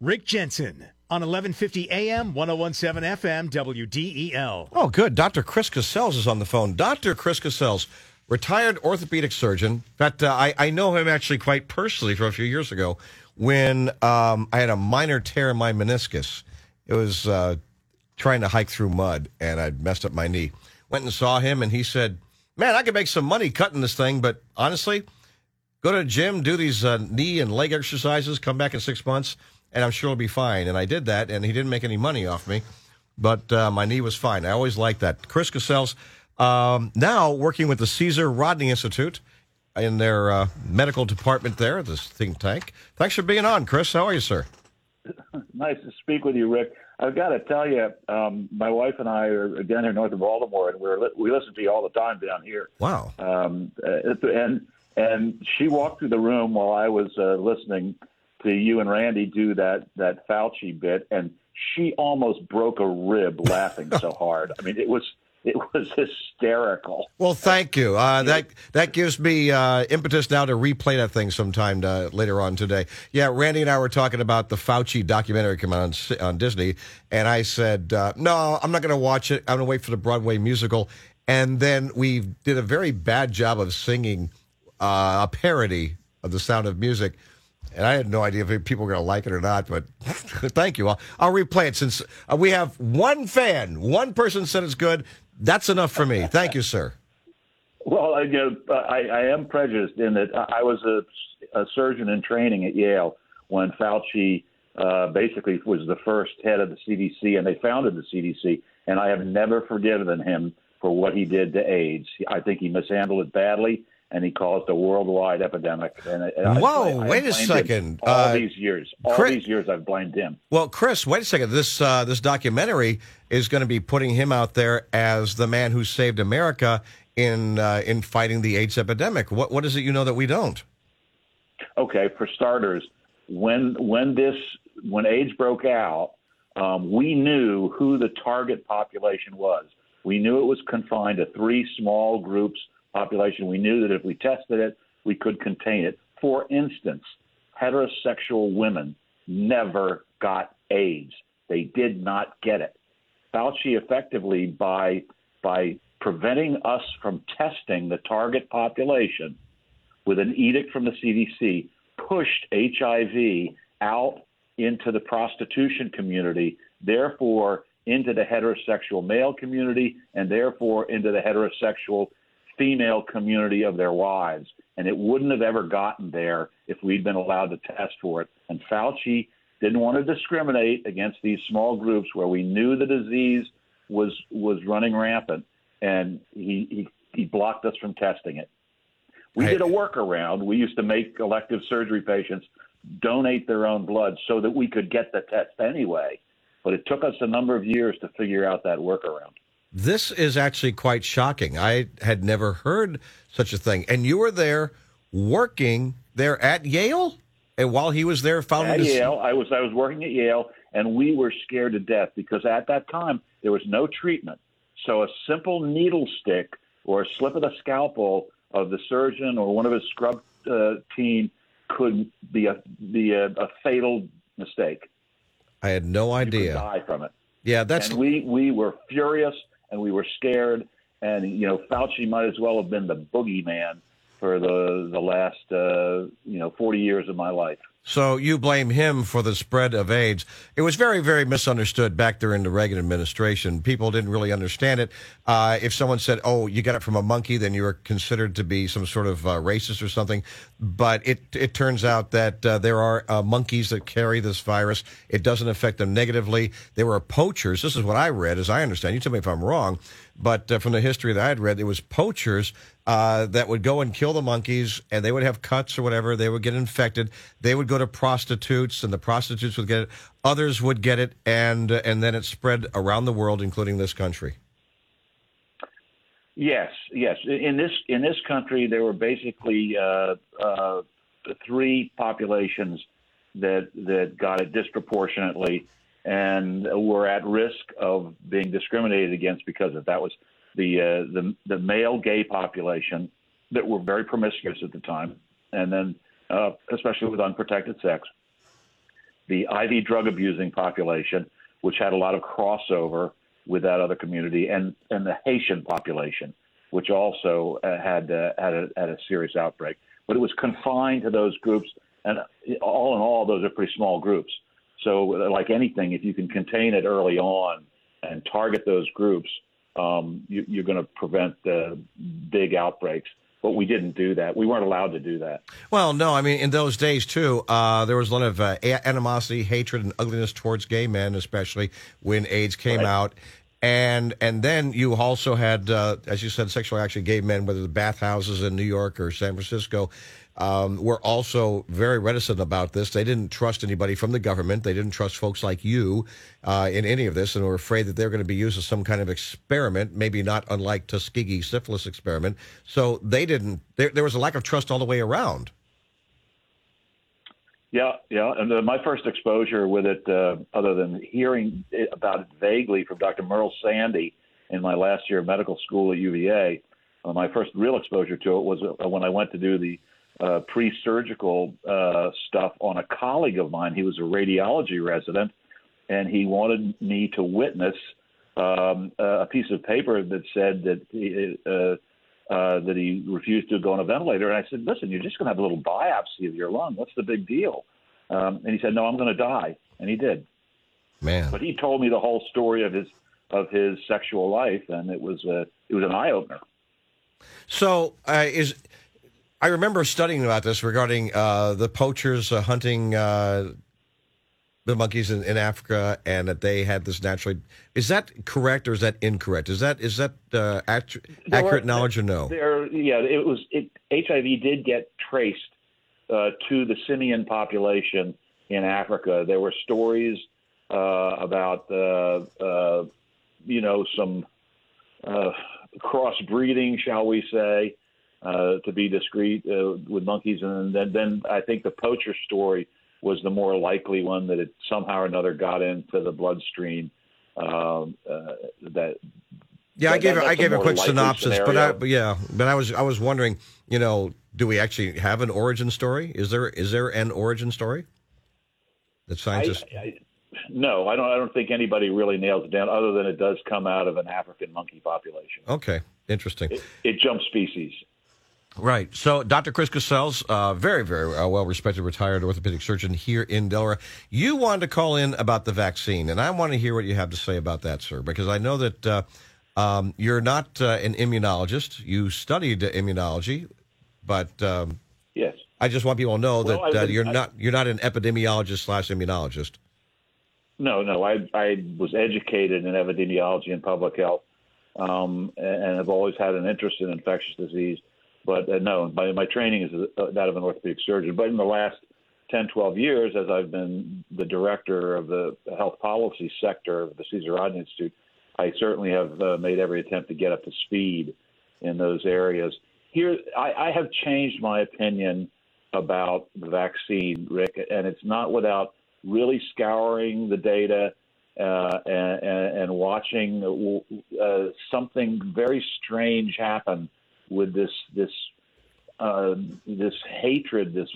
Rick Jensen on 1150 AM, 1017 FM, WDEL. Oh, good. Dr. Chris Casscells is on the phone. Dr. Chris Casscells, retired orthopedic surgeon. In fact, uh, I, I know him actually quite personally from a few years ago when um, I had a minor tear in my meniscus. It was uh, trying to hike through mud, and I'd messed up my knee. Went and saw him, and he said, Man, I could make some money cutting this thing, but honestly, go to the gym, do these uh, knee and leg exercises, come back in six months, and I'm sure it'll be fine. And I did that, and he didn't make any money off me, but uh, my knee was fine. I always liked that. Chris Casscells, um, now working with the Caesar Rodney Institute in their uh, medical department there, this think tank. Thanks for being on, Chris. How are you, sir? Nice to speak with you, Rick. I've got to tell you, um, my wife and I are down here north of Baltimore, and we're we listen to you all the time down here. Wow. Um, uh, and and she walked through the room while I was uh, listening to you and Randy do that that Fauci bit, and she almost broke a rib laughing so hard. I mean, it was it was hysterical. Well, thank you. Uh, that that gives me uh, impetus now to replay that thing sometime uh, later on today. Yeah, Randy and I were talking about the Fauci documentary coming on on Disney, and I said, uh, "No, I'm not going to watch it. I'm going to wait for the Broadway musical." And then we did a very bad job of singing uh, a parody of The Sound of Music. And I had no idea if people were going to like it or not, but thank you. I'll, I'll replay it since uh, we have one fan, one person said it's good. That's enough for me. Thank you, sir. Well, I, you know, I, I am prejudiced in that I was a, a surgeon in training at Yale when Fauci uh, basically was the first head of the CDC, and they founded the CDC. And I have never forgiven him for what he did to AIDS. I think he mishandled it badly and he caused a worldwide epidemic. And, and Whoa, I, I wait a second. All Uh, these years, all Chris- these years, I've blamed him. Well, Chris, wait a second. This uh, this documentary is going to be putting him out there as the man who saved America in uh, in fighting the AIDS epidemic. What what is it you know that we don't? Okay, for starters, when when this when AIDS broke out, um, we knew who the target population was. We knew it was confined to three small groups population. We knew that if we tested it, we could contain it. For instance, heterosexual women never got AIDS. They did not get it. Fauci effectively by by preventing us from testing the target population with an edict from the CDC pushed HIV out into the prostitution community, therefore into the heterosexual male community, and therefore into the heterosexual female community of their wives. And it wouldn't have ever gotten there if we'd been allowed to test for it. And Fauci didn't want to discriminate against these small groups where we knew the disease was was running rampant, and he he, he blocked us from testing it. We Hey. did a workaround. We used to make elective surgery patients donate their own blood so that we could get the test anyway. But it took us a number of years to figure out that workaround. This is actually quite shocking. I had never heard such a thing. And you were there working there at Yale, and while he was there, founding at Yale. I was I was working at Yale, and we were scared to death because at that time there was no treatment. So a simple needle stick or a slip of the scalpel of the surgeon or one of his scrub uh, team could be a be a, a fatal mistake. I had no You could idea. die from it. Yeah, that's and we we were furious and we were scared. And you know, Fauci might as well have been the boogeyman for the the last uh, you know forty years of my life. So you blame him for the spread of AIDS. It was very, very misunderstood back there in the Reagan administration. People didn't really understand it. Uh, if someone said, "Oh, you got it from a monkey," then you were considered to be some sort of uh, racist or something. But it it turns out that uh, there are uh, monkeys that carry this virus. It doesn't affect them negatively. They were poachers. This is what I read, as I understand. You tell me if I'm wrong. But uh, from the history that I had read, it was poachers uh, that would go and kill the monkeys, and they would have cuts or whatever. They would get infected. They would go to prostitutes, and the prostitutes would get it. Others would get it, and uh, and then it spread around the world, including this country. Yes, yes. In this in this country, there were basically uh, uh, three populations that that got it disproportionately and were at risk of being discriminated against because of that was the uh, the the male gay population that were very promiscuous at the time, and then uh, especially with unprotected sex, the IV drug abusing population, which had a lot of crossover with that other community, and and the Haitian population, which also uh, had uh, had a had a serious outbreak. But it was confined to those groups, and all in all, those are pretty small groups. So, like anything, if you can contain it early on and target those groups, um, you, you're going to prevent the big outbreaks but we didn't do that. We weren't allowed to do that. Well, no, I mean, in those days too, uh, there was a lot of uh, animosity, hatred, and ugliness towards gay men, especially when AIDS came right. out. And and then you also had, uh, as you said, sexual action gay men, whether the bathhouses in New York or San Francisco, um, were also very reticent about this. They didn't trust anybody from the government. They didn't trust folks like you uh, in any of this, and were afraid that they're going to be used as some kind of experiment, maybe not unlike Tuskegee syphilis experiment. So they didn't. There, there was a lack of trust all the way around. Yeah, yeah. And uh, my first exposure with it, uh, other than hearing it, about it vaguely from Dr. Merle Sande in my last year of medical school at UVA, uh, my first real exposure to it was uh, when I went to do the uh, pre-surgical uh, stuff on a colleague of mine. He was a radiology resident, and he wanted me to witness um, a piece of paper that said that he, uh, uh, that he refused to go on a ventilator. And I said, "Listen, you're just going to have a little biopsy of your lung. What's the big deal?" Um, and he said, "No, I'm going to die," and he did. Man, but he told me the whole story of his of his sexual life, and it was a it was an eye opener. So, uh, is I remember studying about this regarding uh, the poachers uh, hunting uh, the monkeys in, in, Africa, and that they had this naturally. Is that correct or is that incorrect? Is that is that uh, accurate were, knowledge or no? There, yeah, it was. It, HIV did get traced uh, to the simian population in Africa. There were stories uh, about you know some crossbreeding, shall we say uh, to be discreet uh, with monkeys. And then, then I think the poacher story was the more likely one that it somehow or another got into the bloodstream. Um, uh, that yeah, that, I gave that, I gave a quick synopsis, but, I, but yeah, but I was I was wondering, you know, do we actually have an origin story? Is there is there an origin story that scientists? I, I, no, I don't. I don't think anybody really nails it down, other than it does come out of an African monkey population. Okay, interesting. It, it jumps species. Right. So, Dr. Chris Casscells, uh, very, very uh, well respected retired orthopedic surgeon here in Delaware. You wanted to call in about the vaccine, and I want to hear what you have to say about that, sir, because I know that uh, um, you're not uh, an immunologist. You studied immunology, but um, yes, I just want people to know well, that uh, you're I, not you're not an epidemiologist slash immunologist. No, no, I I was educated in epidemiology and public health, um, and have always had an interest in infectious disease but uh, no, my, my training is uh, that of an orthopedic surgeon. But in the last 10, 12 years, as I've been the director of the health policy sector of the Caesar Rodney Institute, I certainly have uh, made every attempt to get up to speed in those areas. Here, I, I have changed my opinion about the vaccine, Rick, and it's not without really scouring the data uh, and, and, watching uh, something very strange happen with this this uh, this hatred, this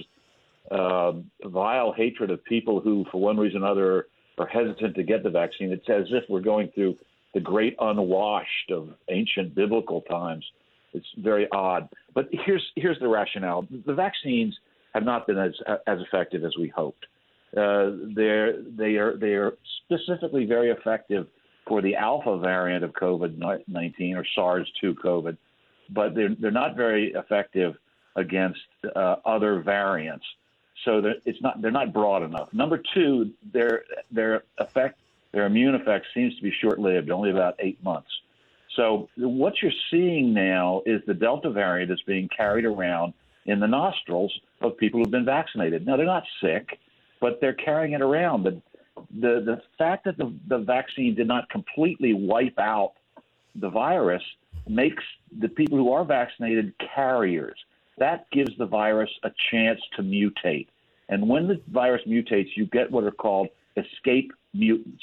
uh, vile hatred of people who, for one reason or another, are hesitant to get the vaccine. It's as if we're going through the great unwashed of ancient biblical times. It's very odd. But here's here's the rationale: the vaccines have not been as as effective as we hoped. Uh, they're they are they are specifically very effective for the alpha variant of COVID nineteen or SARS two COVID but they're they're not very effective against uh, other variants. So it's not they're not broad enough. Number two, their their effect their immune effect seems to be short lived, only about eight months. So what you're seeing now is the Delta variant is being carried around in the nostrils of people who've been vaccinated. Now they're not sick, but they're carrying it around. The the the fact that the, the vaccine did not completely wipe out the virus makes the people who are vaccinated carriers. That gives the virus a chance to mutate. And when the virus mutates, you get what are called escape mutants,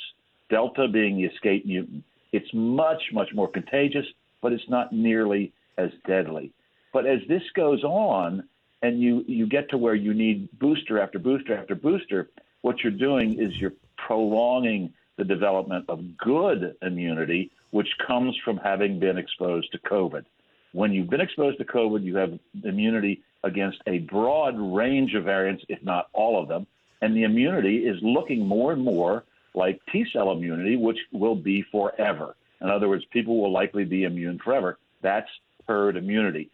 Delta being the escape mutant. It's much, much more contagious, but it's not nearly as deadly. But as this goes on, and you, you get to where you need booster after booster after booster, what you're doing is you're prolonging the development of good immunity, which comes from having been exposed to COVID. When you've been exposed to COVID, you have immunity against a broad range of variants, if not all of them. And the immunity is looking more and more like T cell immunity, which will be forever. In other words, people will likely be immune forever. That's herd immunity.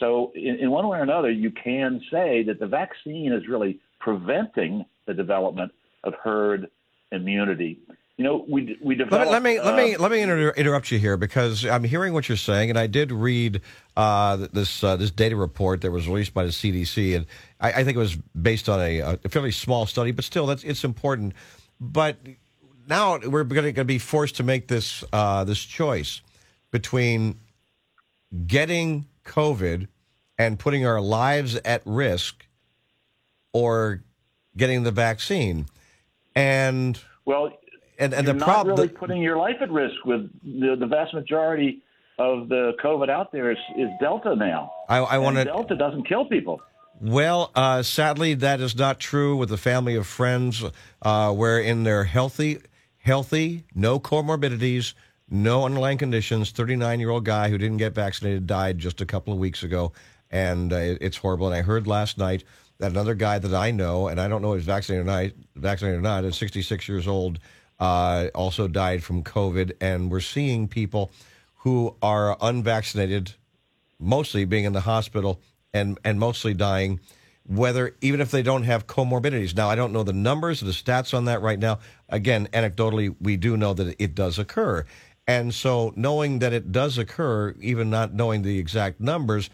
So, in, in one way or another, you can say that the vaccine is really preventing the development of herd immunity. You know, we we developed. Let me let me uh, let me inter- interrupt you here because I'm hearing what you're saying, and I did read uh, this uh, this data report that was released by the CDC, and I, I think it was based on a, a fairly small study, but still, that's it's important. But now we're going to be forced to make this uh, this choice between getting COVID and putting our lives at risk, or getting the vaccine, and well, and and you're the problem. really putting your life at risk with the, the vast majority of the COVID out there is, is Delta now. I, I want to. Delta doesn't kill people. Well, uh, sadly, that is not true with a family of friends uh, wherein they're healthy, healthy, no comorbidities, no underlying conditions. Thirty-nine-year-old guy who didn't get vaccinated died just a couple of weeks ago, and uh, it's horrible. And I heard last night that another guy that I know, and I don't know if he's vaccinated or not, vaccinated or not, is 66 years old, uh, also died from COVID. And we're seeing people who are unvaccinated mostly being in the hospital and and mostly dying whether even if they don't have comorbidities. Now i don't know the numbers the stats on that right now. Again anecdotally we do know that it does occur. And so knowing that it does occur even not knowing the exact numbers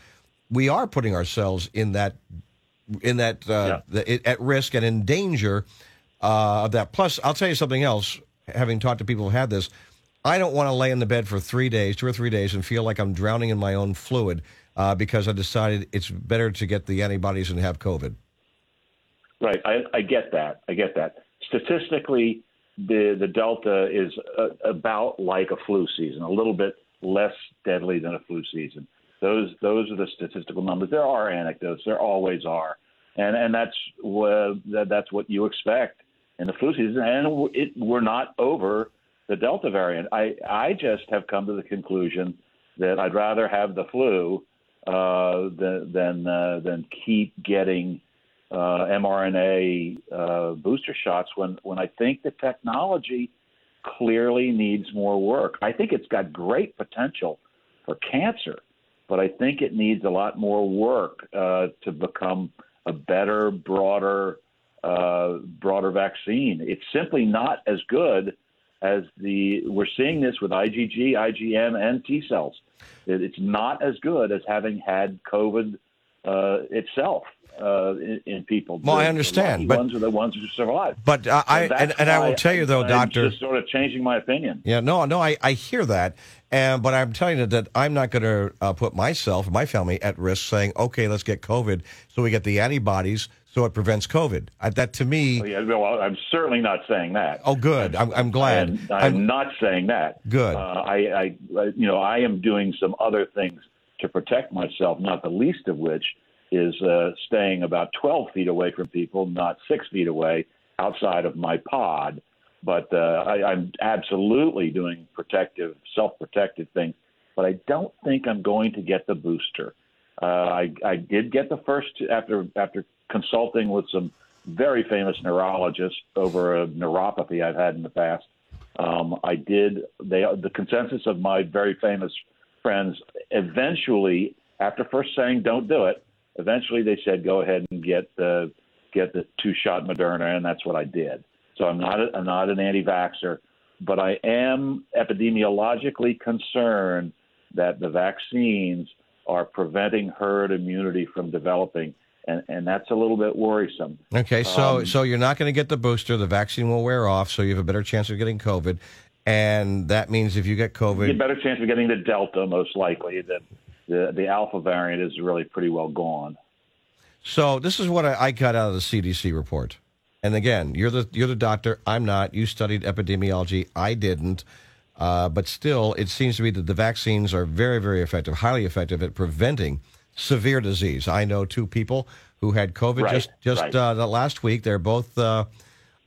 we are putting ourselves in that in that uh, the, it, at risk and in danger uh, of that. Plus, I'll tell you something else. Having talked to people who had this, I don't want to lay in the bed for three days, two or three days, and feel like I'm drowning in my own fluid uh, because I decided it's better to get the antibodies and have COVID. Right. I, I get that. I get that. Statistically, the the Delta is uh about like a flu season, a little bit less deadly than a flu season. Those those are the statistical numbers. There are anecdotes. There always are, and and that's that, that's what you expect in the flu season. And it, we're not over the Delta variant. I I just have come to the conclusion that I'd rather have the flu uh, than than uh, than keep getting uh, mRNA uh, booster shots when when I think the technology clearly needs more work. I think it's got great potential for cancer, but I think it needs a lot more work uh, to become a better, broader, uh, broader vaccine. It's simply not as good as the. We're seeing this with IgG, IgM, and T cells. It, it's not as good as having had COVID uh, itself uh, in, in people. Well, I understand, the but- ones are the ones who survive. But uh, I and, and I will tell you though, I'm Doctor. just sort of changing my opinion. Yeah, no, no, I, I hear that, and but I'm telling you that I'm not going to uh, put myself and my family at risk, saying, okay, let's get COVID, so we get the antibodies, so it prevents COVID. Uh, that to me, Oh, yeah, well, I'm certainly not saying that. oh, good. I'm, I'm glad. And I'm, not saying that. Good. Uh, I, I, I- you know, I am doing some other things to protect myself, not the least of which is uh, staying about 12 feet away from people, not six feet away outside of my pod. But uh, I, I'm absolutely doing protective, self-protective things. But I don't think I'm going to get the booster. Uh, I, I did get the first after after consulting with some very famous neurologists over a neuropathy I've had in the past. Um, I did. They the consensus of my very famous friends eventually, after first saying don't do it, eventually they said go ahead and get the get the two shot Moderna, and that's what I did. So I'm not a, I'm not an anti-vaxxer, but I am epidemiologically concerned that the vaccines are preventing herd immunity from developing, and, and that's a little bit worrisome. Okay, so Um, so you're not going to get the booster. The vaccine will wear off, so you have a better chance of getting COVID, and that means if you get You COVID, get a better chance of getting the Delta, most likely. The, the the Alpha variant is really pretty well gone. So this is what I, I got out of the CDC report. And again, you're the you're the doctor. I'm not. You studied epidemiology. I didn't. Uh, but still, it seems to me that the vaccines are very, very effective, highly effective at preventing severe disease. I know two people who had COVID Right, just just right. uh, the last week. They're both uh,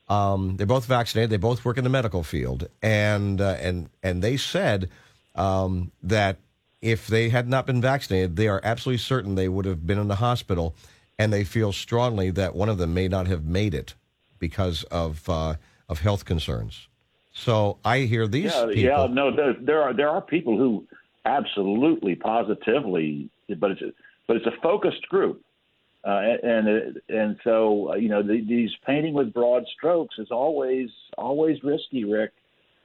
Um, they're both vaccinated. They both work in the medical field, and uh, and and they said um, that if they had not been vaccinated, they are absolutely certain they would have been in the hospital, and they feel strongly that one of them may not have made it because of uh, of health concerns. So I hear these yeah, people. Yeah, no, there, there are there are people who absolutely, positively, but it's a, but it's a focused group, uh, and and so uh, you know the, these painting with broad strokes is always always risky, Rick.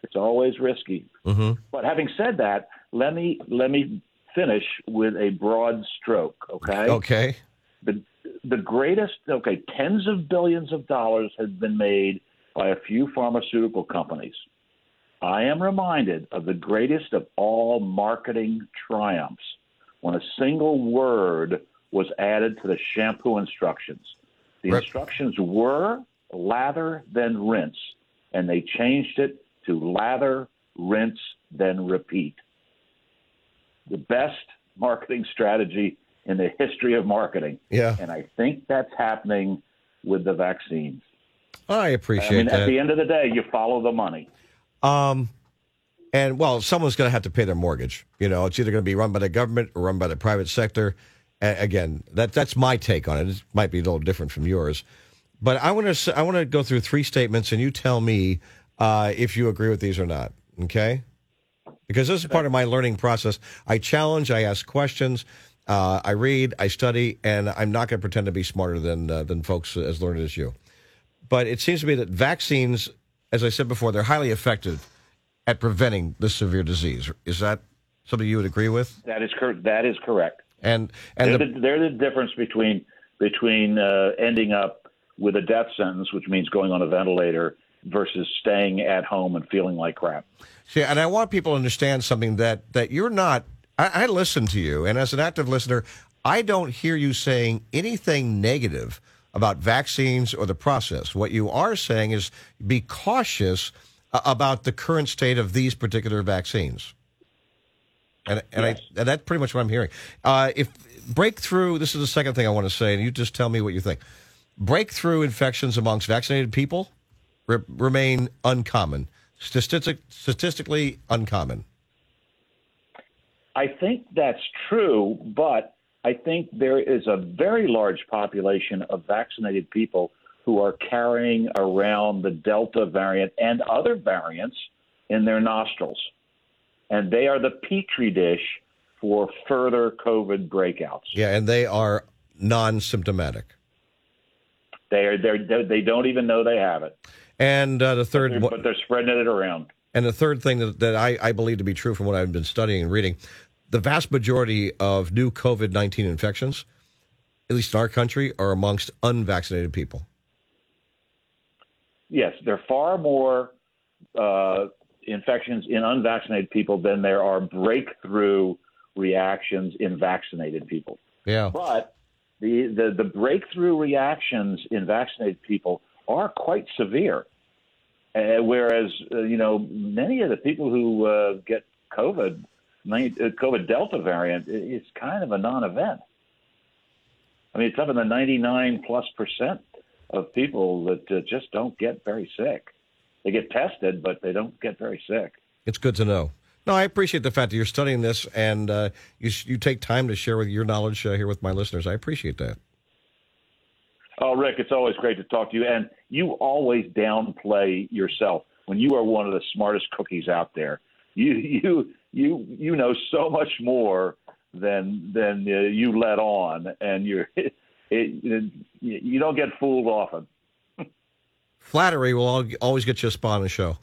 It's always risky. Mm-hmm. But having said that, let me let me finish with a broad stroke. Okay. Okay. The the greatest. Okay, tens of billions of dollars have been made by a few pharmaceutical companies. I am reminded of the greatest of all marketing triumphs when a single word was added to the shampoo instructions. The instructions were lather, then rinse, and they changed it to lather, rinse, then repeat. The best marketing strategy in the history of marketing. Yeah. And I think that's happening with the vaccines. I appreciate. I mean, that. at the end of the day, you follow the money. Um, and well, someone's going to have to pay their mortgage. You know, it's either going to be run by the government or run by the private sector. A- again, that that's my take on it. It might be a little different from yours, but I want to I want to go through three statements, and you tell me uh, if you agree with these or not. Okay? Because this is part of my learning process. I challenge, I ask questions, uh, I read, I study, and I'm not going to pretend to be smarter than uh, than folks as learned as you. But it seems to me that vaccines, as I said before, they're highly effective at preventing this severe disease. Is that something you would agree with? That is cor- That is correct. And and they're, the, the, they're the difference between between uh, ending up with a death sentence, which means going on a ventilator, versus staying at home and feeling like crap. see, and I want people to understand something that that you're not. I, I listen to you, and as an active listener, I don't hear you saying anything negative about vaccines or the process. What you are saying is be cautious uh, about the current state of these particular vaccines. And, and, Yes. I, and that's pretty much what I'm hearing. Uh, if breakthrough, this is the second thing I want to say, and you just tell me what you think. Breakthrough infections amongst vaccinated people re- remain uncommon, statistic, statistically uncommon. I think that's true, but I think there is a very large population of vaccinated people who are carrying around the Delta variant and other variants in their nostrils. And they are the petri dish for further COVID breakouts. Yeah, and they are non-symptomatic. They are they're, they're, don't even know they have it, And uh, the third, but they're spreading it around. and the third thing that, that I, I believe to be true from what I've been studying and reading, the vast majority of new COVID nineteen infections, at least in our country, are amongst unvaccinated people. Yes, there are far more uh, infections in unvaccinated people than there are breakthrough reactions in vaccinated people. Yeah, But the, the, the breakthrough reactions in vaccinated people are quite severe. Uh, whereas, uh, you know, many of the people who uh, get COVID, COVID Delta variant, is kind of a non event. I mean, it's up in the 99 plus percent of people that uh, just don't get very sick. They get tested, but they don't get very sick. it's good to know. No, I appreciate the fact that you're studying this and uh, you you take time to share with your knowledge uh, here with my listeners. I appreciate that. Oh, Rick, it's always great to talk to you. And you always downplay yourself when you are one of the smartest cookies out there. You you you you know so much more than than uh, you let on, and you're it, it, you don't get fooled often. Flattery will always get you a spot on the show.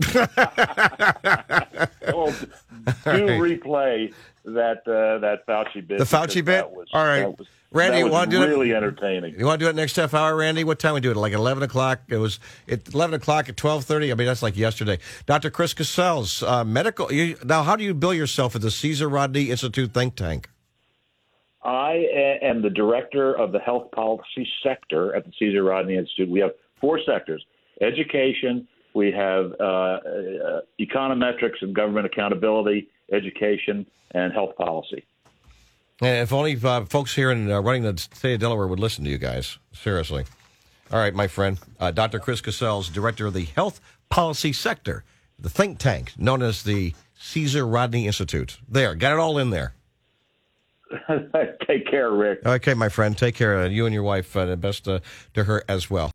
Well, do replay that uh, that Fauci bit. The Fauci bit? was- All right. was- Randy, you wanna do that? really entertaining. You want to do it next half hour, Randy? What time we do it? Like eleven o'clock? It was at eleven o'clock at twelve thirty. I mean, that's like yesterday. Dr. Chris Casscells uh, medical. You, now, how do you bill yourself at the Caesar Rodney Institute think tank? I am the director of the health policy sector at the Caesar Rodney Institute. We have four sectors education, we have uh, uh, econometrics and government accountability, education, and health policy. And if only uh, folks here in uh, running the state of Delaware would listen to you guys. Seriously. All right, my friend. Uh, Dr. Chris Casscells, director of the health policy sector, the think tank known as the Caesar Rodney Institute. There, got it all in there. Take care, Rick. Okay, my friend. Take care. Uh, you and your wife, uh, best uh, to her as well.